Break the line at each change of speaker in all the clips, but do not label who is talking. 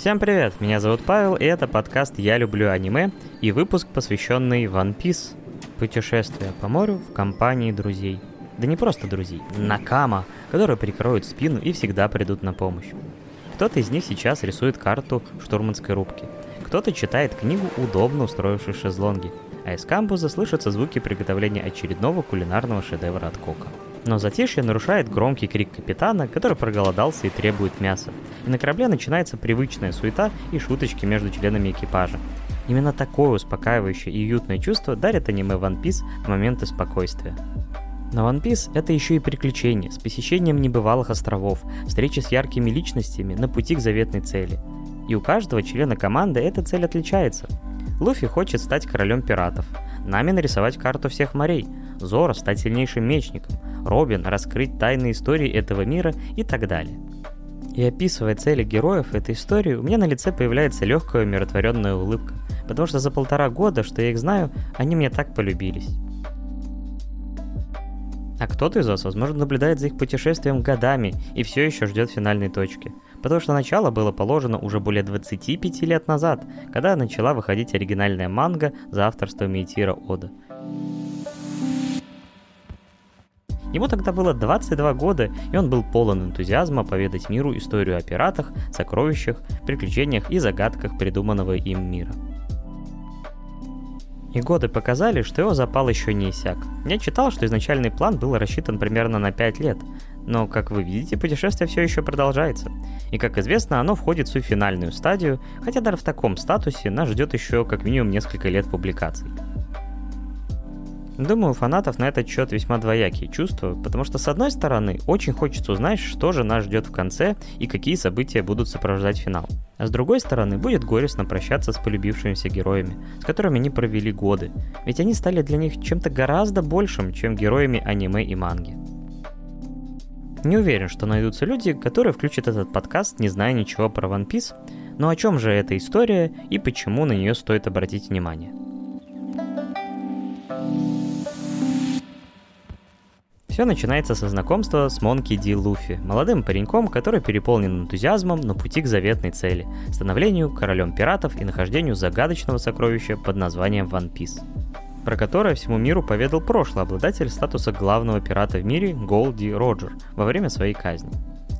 Всем привет, меня зовут Павел, и это подкаст «Я люблю аниме» и выпуск, посвященный One Piece. Путешествие по морю в компании друзей. Да не просто друзей, накама, которые прикроют спину и всегда придут на помощь. Кто-то из них сейчас рисует карту штурманской рубки. Кто-то читает книгу, удобно устроившись в шезлонге. А из камбуза слышатся звуки приготовления очередного кулинарного шедевра от Кока. Но затишье нарушает громкий крик капитана, который проголодался и требует мяса. И на корабле начинается привычная суета и шуточки между членами экипажа. Именно такое успокаивающее и уютное чувство дарит аниме One Piece в моменты спокойствия. Но One Piece — это еще и приключения с посещением небывалых островов, встречи с яркими личностями на пути к заветной цели. И у каждого члена команды эта цель отличается. Луфи хочет стать королем пиратов, Нами нарисовать карту всех морей, Зора стать сильнейшим мечником, Робин раскрыть тайные истории этого мира и так далее. И описывая цели героев этой истории, у меня на лице появляется легкая умиротворенная улыбка, потому что за полтора года, что я их знаю, они мне так полюбились. А кто-то из вас, возможно, наблюдает за их путешествием годами и все еще ждет финальной точки. Потому что начало было положено уже более 25 лет назад, когда начала выходить оригинальная манга за авторством Мейтира Ода. Ему тогда было 22 года, и он был полон энтузиазма поведать миру историю о пиратах, сокровищах, приключениях и загадках придуманного им мира. И годы показали, что его запал еще не иссяк. Я читал, что изначальный план был рассчитан примерно на 5 лет, но, как вы видите, путешествие все еще продолжается. И, как известно, оно входит в свою финальную стадию, хотя даже в таком статусе нас ждет еще как минимум несколько лет публикаций. Думаю, у фанатов на этот счет весьма двоякие чувства, потому что с одной стороны очень хочется узнать, что же нас ждет в конце и какие события будут сопровождать финал. А с другой стороны, будет горестно прощаться с полюбившимися героями, с которыми они провели годы, ведь они стали для них чем-то гораздо большим, чем героями аниме и манги. Не уверен, что найдутся люди, которые включат этот подкаст, не зная ничего про One Piece, но о чем же эта история и почему на нее стоит обратить внимание. Все начинается со знакомства с Монки Ди Луфи, молодым пареньком, который переполнен энтузиазмом на пути к заветной цели – становлению королем пиратов и нахождению загадочного сокровища под названием One Piece про которое всему миру поведал прошлый обладатель статуса главного пирата в мире Голди Роджер во время своей казни.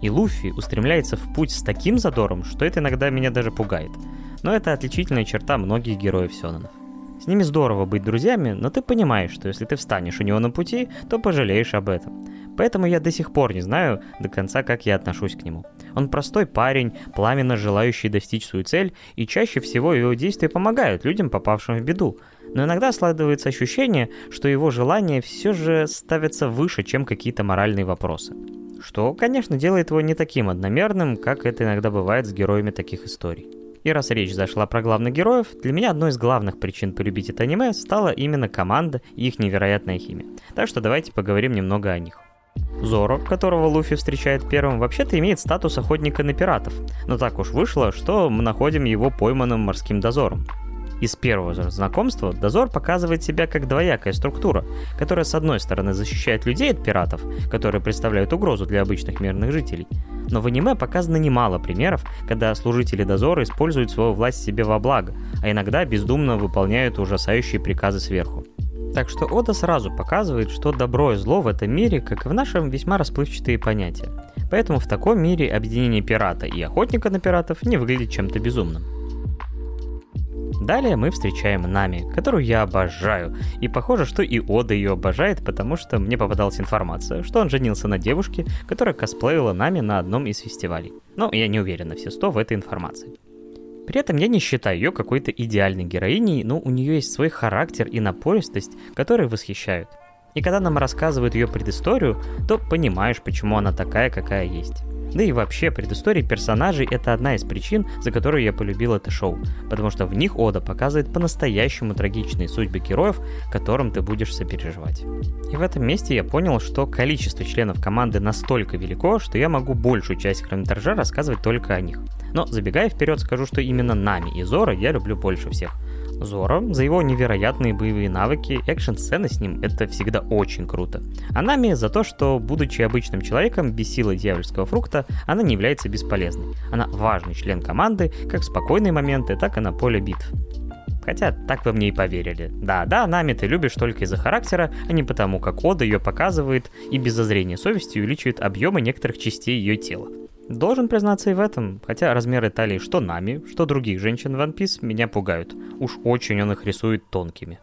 И Луфи устремляется в путь с таким задором, что это иногда меня даже пугает. Но это отличительная черта многих героев Сёнонов. С ними здорово быть друзьями, но ты понимаешь, что если ты встанешь у него на пути, то пожалеешь об этом. Поэтому я до сих пор не знаю до конца, как я отношусь к нему. Он простой парень, пламенно желающий достичь свою цель, и чаще всего его действия помогают людям, попавшим в беду. Но иногда складывается ощущение, что его желания все же ставятся выше, чем какие-то моральные вопросы. Что, конечно, делает его не таким одномерным, как это иногда бывает с героями таких историй. И раз речь зашла про главных героев, для меня одной из главных причин полюбить это аниме стала именно команда и их невероятная химия. Так что давайте поговорим немного о них. Зоро, которого Луфи встречает первым, вообще-то имеет статус охотника на пиратов, но так уж вышло, что мы находим его пойманным морским дозором. Из первого же знакомства дозор показывает себя как двоякая структура, которая с одной стороны защищает людей от пиратов, которые представляют угрозу для обычных мирных жителей, но в аниме показано немало примеров, когда служители дозора используют свою власть себе во благо, а иногда бездумно выполняют ужасающие приказы сверху. Так что Ода сразу показывает, что добро и зло в этом мире, как и в нашем, весьма расплывчатые понятия. Поэтому в таком мире объединение пирата и охотника на пиратов не выглядит чем-то безумным. Далее мы встречаем Нами, которую я обожаю. И похоже, что и Ода ее обожает, потому что мне попадалась информация, что он женился на девушке, которая косплеила Нами на одном из фестивалей. Но я не уверен на все сто в этой информации. При этом я не считаю ее какой-то идеальной героиней, но у нее есть свой характер и напористость, которые восхищают. И когда нам рассказывают ее предысторию, то понимаешь, почему она такая, какая есть. Да и вообще, предыстория персонажей — это одна из причин, за которую я полюбил это шоу, потому что в них Ода показывает по-настоящему трагичные судьбы героев, которым ты будешь сопереживать. И в этом месте я понял, что количество членов команды настолько велико, что я могу большую часть хронометража рассказывать только о них. Но забегая вперед, скажу, что именно Нами и Зора я люблю больше всех. Зора за его невероятные боевые навыки, экшн-сцены с ним — это всегда очень круто. А Нами за то, что, будучи обычным человеком, без силы дьявольского фрукта, она не является бесполезной. Она важный член команды, как в спокойные моменты, так и на поле битв. Хотя так вы мне и поверили. Да-да, Нами ты любишь только из-за характера, а не потому, как Ода ее показывает и без зазрения совести увеличивает объемы некоторых частей ее тела. Должен признаться и в этом, хотя размеры талии что нами, что других женщин в One Piece меня пугают. Уж очень он их рисует тонкими.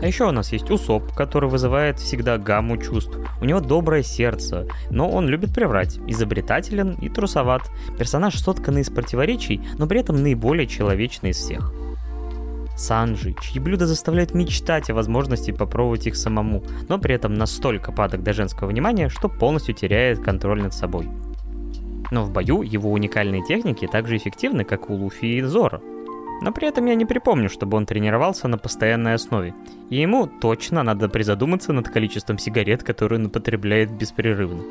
А еще у нас есть Усоп, который вызывает всегда гамму чувств. У него доброе сердце, но он любит приврать, изобретателен и трусоват. Персонаж сотканный из противоречий, но при этом наиболее человечный из всех. Санджи, чьи блюда заставляют мечтать о возможности попробовать их самому, но при этом настолько падок до женского внимания, что полностью теряет контроль над собой. Но в бою его уникальные техники так же эффективны, как у Луфи и Зора. Но при этом я не припомню, чтобы он тренировался на постоянной основе. И ему точно надо призадуматься над количеством сигарет, которые он потребляет беспрерывно.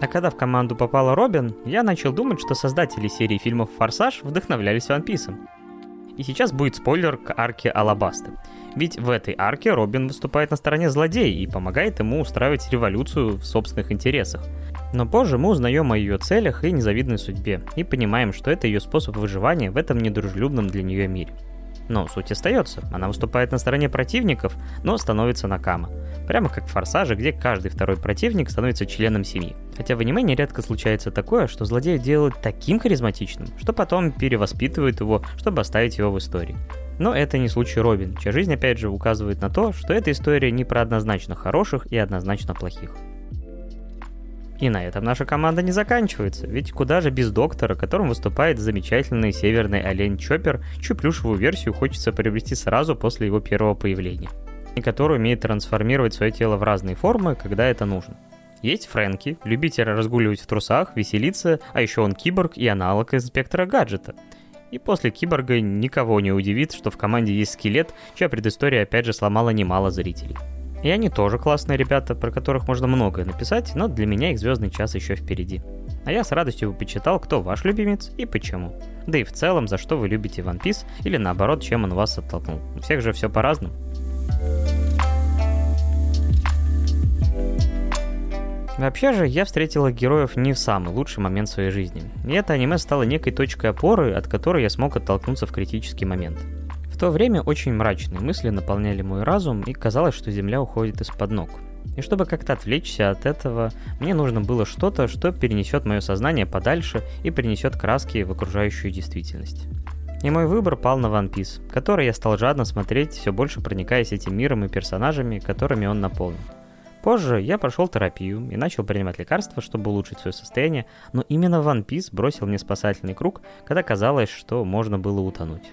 А когда в команду попала Робин, я начал думать, что создатели серии фильмов «Форсаж» вдохновлялись Piece. И сейчас будет спойлер к арке Алабасты. Ведь в этой арке Робин выступает на стороне злодея и помогает ему устраивать революцию в собственных интересах. Но позже мы узнаем о ее целях и незавидной судьбе, и понимаем, что это ее способ выживания в этом недружелюбном для нее мире. Но суть остается, она выступает на стороне противников, но становится Накама. Прямо как в Форсаже, где каждый второй противник становится членом семьи. Хотя в аниме нередко случается такое, что злодея делают таким харизматичным, что потом перевоспитывают его, чтобы оставить его в истории. Но это не случай Робин, чья жизнь опять же указывает на то, что эта история не про однозначно хороших и однозначно плохих. И на этом наша команда не заканчивается, ведь куда же без доктора, которым выступает замечательный северный олень Чоппер, чью плюшевую версию хочется приобрести сразу после его первого появления, и который умеет трансформировать свое тело в разные формы, когда это нужно. Есть Фрэнки, любитель разгуливать в трусах, веселиться, а еще он киборг и аналог инспектора гаджета. И после киборга никого не удивит, что в команде есть скелет, чья предыстория опять же сломала немало зрителей. И они тоже классные ребята, про которых можно многое написать, но для меня их звездный час еще впереди. А я с радостью бы почитал, кто ваш любимец и почему. Да и в целом, за что вы любите One Piece, или наоборот, чем он вас оттолкнул. У всех же все по-разному. Вообще же, я встретила героев не в самый лучший момент своей жизни. И это аниме стало некой точкой опоры, от которой я смог оттолкнуться в критический момент то время очень мрачные мысли наполняли мой разум, и казалось, что земля уходит из-под ног. И чтобы как-то отвлечься от этого, мне нужно было что-то, что перенесет мое сознание подальше и принесет краски в окружающую действительность. И мой выбор пал на One Piece, который я стал жадно смотреть, все больше проникаясь этим миром и персонажами, которыми он наполнен. Позже я прошел терапию и начал принимать лекарства, чтобы улучшить свое состояние, но именно One Piece бросил мне спасательный круг, когда казалось, что можно было утонуть.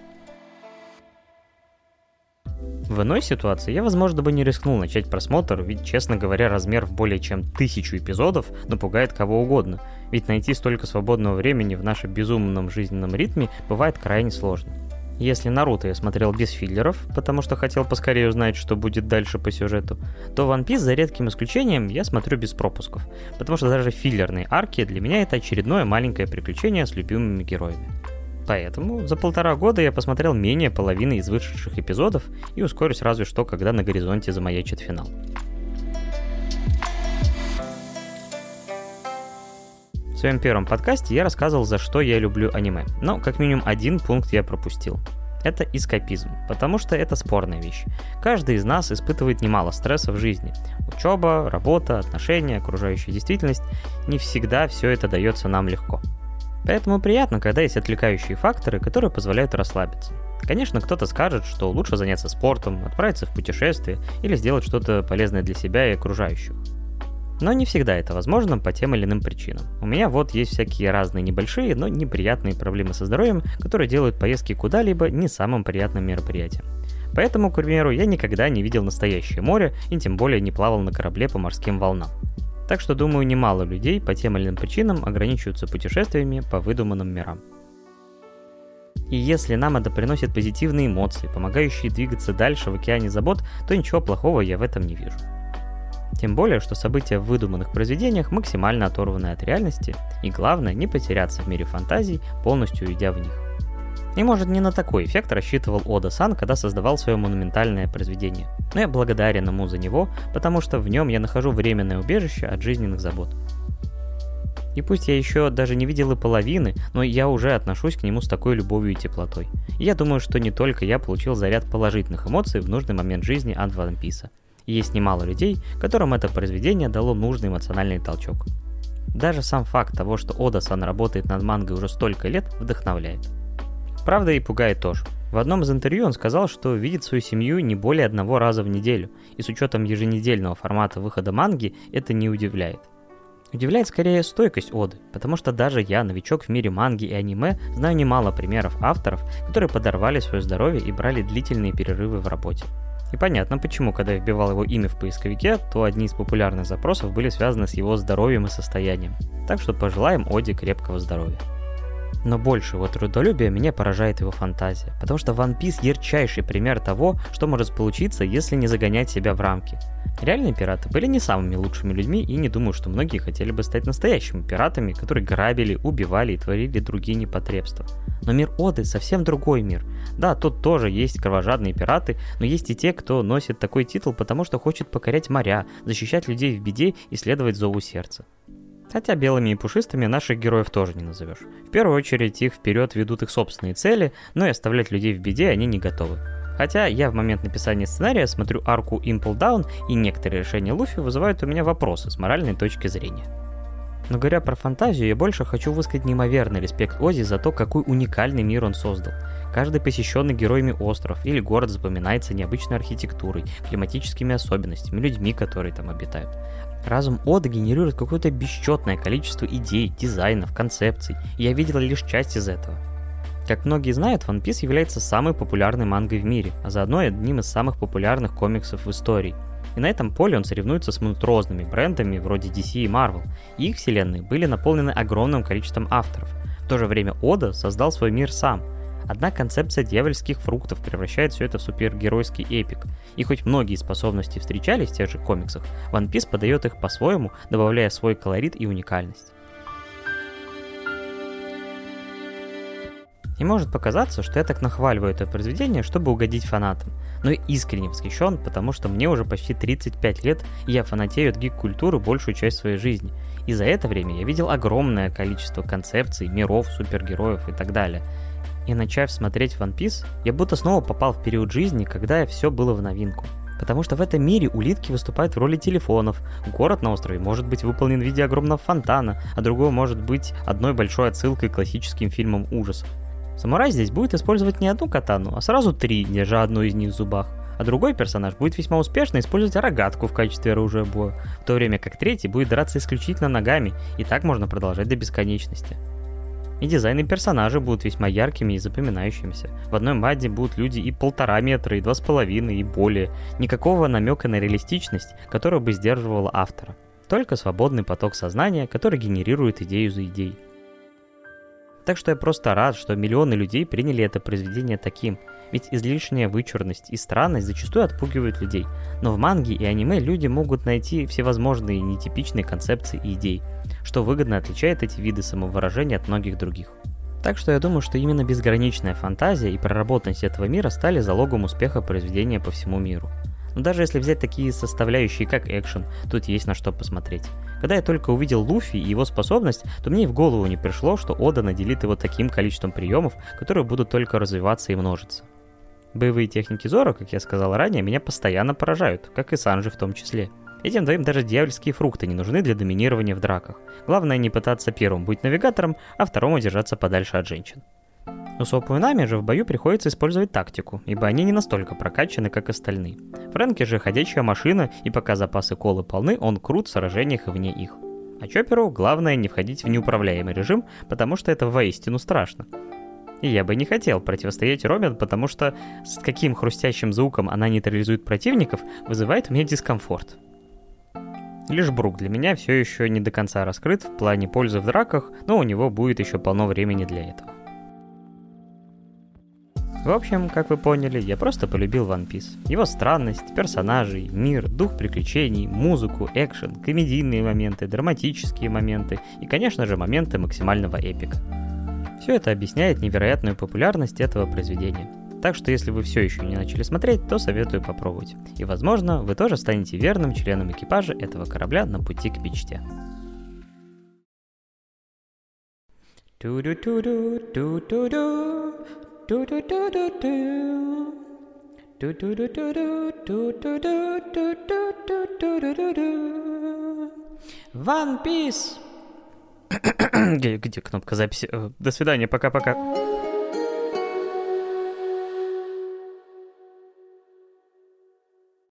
В иной ситуации я, возможно, бы не рискнул начать просмотр, ведь, честно говоря, размер в более чем тысячу эпизодов напугает кого угодно, ведь найти столько свободного времени в нашем безумном жизненном ритме бывает крайне сложно. Если Наруто я смотрел без филлеров, потому что хотел поскорее узнать, что будет дальше по сюжету, то One Piece за редким исключением я смотрю без пропусков, потому что даже филлерные арки для меня это очередное маленькое приключение с любимыми героями. Поэтому за полтора года я посмотрел менее половины из вышедших эпизодов и ускорюсь разве что, когда на горизонте замаячит финал. В своем первом подкасте я рассказывал, за что я люблю аниме, но как минимум один пункт я пропустил. Это эскапизм, потому что это спорная вещь. Каждый из нас испытывает немало стресса в жизни. Учеба, работа, отношения, окружающая действительность. Не всегда все это дается нам легко. Поэтому приятно, когда есть отвлекающие факторы, которые позволяют расслабиться. Конечно, кто-то скажет, что лучше заняться спортом, отправиться в путешествие или сделать что-то полезное для себя и окружающих. Но не всегда это возможно по тем или иным причинам. У меня вот есть всякие разные небольшие, но неприятные проблемы со здоровьем, которые делают поездки куда-либо не самым приятным мероприятием. Поэтому, к примеру, я никогда не видел настоящее море и тем более не плавал на корабле по морским волнам. Так что, думаю, немало людей по тем или иным причинам ограничиваются путешествиями по выдуманным мирам. И если нам это приносит позитивные эмоции, помогающие двигаться дальше в океане забот, то ничего плохого я в этом не вижу. Тем более, что события в выдуманных произведениях максимально оторваны от реальности, и главное, не потеряться в мире фантазий, полностью уйдя в них. И может не на такой эффект рассчитывал Ода Сан, когда создавал свое монументальное произведение. Но я благодарен ему за него, потому что в нем я нахожу временное убежище от жизненных забот. И пусть я еще даже не видел и половины, но я уже отношусь к нему с такой любовью и теплотой. И я думаю, что не только я получил заряд положительных эмоций в нужный момент жизни от One Piece. И есть немало людей, которым это произведение дало нужный эмоциональный толчок. Даже сам факт того, что Ода-сан работает над мангой уже столько лет, вдохновляет. Правда и пугает тоже. В одном из интервью он сказал, что видит свою семью не более одного раза в неделю, и с учетом еженедельного формата выхода манги это не удивляет. Удивляет скорее стойкость Оды, потому что даже я, новичок в мире манги и аниме, знаю немало примеров авторов, которые подорвали свое здоровье и брали длительные перерывы в работе. И понятно почему, когда я вбивал его имя в поисковике, то одни из популярных запросов были связаны с его здоровьем и состоянием. Так что пожелаем Оде крепкого здоровья. Но больше его трудолюбия меня поражает его фантазия, потому что One Piece ярчайший пример того, что может получиться, если не загонять себя в рамки. Реальные пираты были не самыми лучшими людьми, и не думаю, что многие хотели бы стать настоящими пиратами, которые грабили, убивали и творили другие непотребства. Но мир Оды совсем другой мир. Да, тут тоже есть кровожадные пираты, но есть и те, кто носит такой титул, потому что хочет покорять моря, защищать людей в беде и следовать зову сердца. Хотя белыми и пушистыми наших героев тоже не назовешь. В первую очередь их вперед ведут их собственные цели, но и оставлять людей в беде они не готовы. Хотя я в момент написания сценария смотрю арку Impel Down, и некоторые решения Луфи вызывают у меня вопросы с моральной точки зрения. Но говоря про фантазию, я больше хочу высказать неимоверный респект Ози за то, какой уникальный мир он создал. Каждый посещенный героями остров или город запоминается необычной архитектурой, климатическими особенностями, людьми, которые там обитают. Разум Ода генерирует какое-то бесчетное количество идей, дизайнов, концепций, я видел лишь часть из этого. Как многие знают, One Piece является самой популярной мангой в мире, а заодно и одним из самых популярных комиксов в истории. И на этом поле он соревнуется с монструозными брендами вроде DC и Marvel, и их вселенные были наполнены огромным количеством авторов. В то же время Ода создал свой мир сам – Одна концепция дьявольских фруктов превращает все это в супергеройский эпик. И хоть многие способности встречались в тех же комиксах, One Piece подает их по-своему, добавляя свой колорит и уникальность. И может показаться, что я так нахваливаю это произведение, чтобы угодить фанатам. Но искренне восхищен, потому что мне уже почти 35 лет, и я фанатею от гик-культуры большую часть своей жизни. И за это время я видел огромное количество концепций, миров, супергероев и так далее. И начав смотреть One Piece, я будто снова попал в период жизни, когда все было в новинку. Потому что в этом мире улитки выступают в роли телефонов, город на острове может быть выполнен в виде огромного фонтана, а другой может быть одной большой отсылкой к классическим фильмам ужасов. Самурай здесь будет использовать не одну катану, а сразу три, держа одну из них в зубах. А другой персонаж будет весьма успешно использовать рогатку в качестве оружия боя, в то время как третий будет драться исключительно ногами, и так можно продолжать до бесконечности. И дизайны персонажей будут весьма яркими и запоминающимися. В одной маде будут люди и полтора метра, и два с половиной, и более. Никакого намека на реалистичность, которая бы сдерживала автора. Только свободный поток сознания, который генерирует идею за идеей. Так что я просто рад, что миллионы людей приняли это произведение таким, ведь излишняя вычурность и странность зачастую отпугивают людей. Но в манге и аниме люди могут найти всевозможные нетипичные концепции и идеи, что выгодно отличает эти виды самовыражения от многих других. Так что я думаю, что именно безграничная фантазия и проработанность этого мира стали залогом успеха произведения по всему миру. Но даже если взять такие составляющие, как экшен, тут есть на что посмотреть. Когда я только увидел Луфи и его способность, то мне и в голову не пришло, что Ода наделит его таким количеством приемов, которые будут только развиваться и множиться. Боевые техники Зора, как я сказал ранее, меня постоянно поражают, как и Санжи в том числе. Этим двоим даже дьявольские фрукты не нужны для доминирования в драках. Главное не пытаться первым быть навигатором, а второму держаться подальше от женщин. Усопу и Нами же в бою приходится использовать тактику, ибо они не настолько прокачаны, как остальные. Фрэнки же ходячая машина, и пока запасы колы полны, он крут в сражениях и вне их. А Чоперу главное не входить в неуправляемый режим, потому что это воистину страшно. И я бы не хотел противостоять Робин, потому что с каким хрустящим звуком она нейтрализует противников, вызывает у меня дискомфорт. Лишь Брук для меня все еще не до конца раскрыт в плане пользы в драках, но у него будет еще полно времени для этого. В общем, как вы поняли, я просто полюбил One Piece. Его странность, персонажей, мир, дух приключений, музыку, экшен, комедийные моменты, драматические моменты и, конечно же, моменты максимального эпика. Все это объясняет невероятную популярность этого произведения. Так что если вы все еще не начали смотреть, то советую попробовать. И возможно, вы тоже станете верным членом экипажа этого корабля на пути к мечте. One Piece! где, где кнопка записи? До свидания, пока-пока.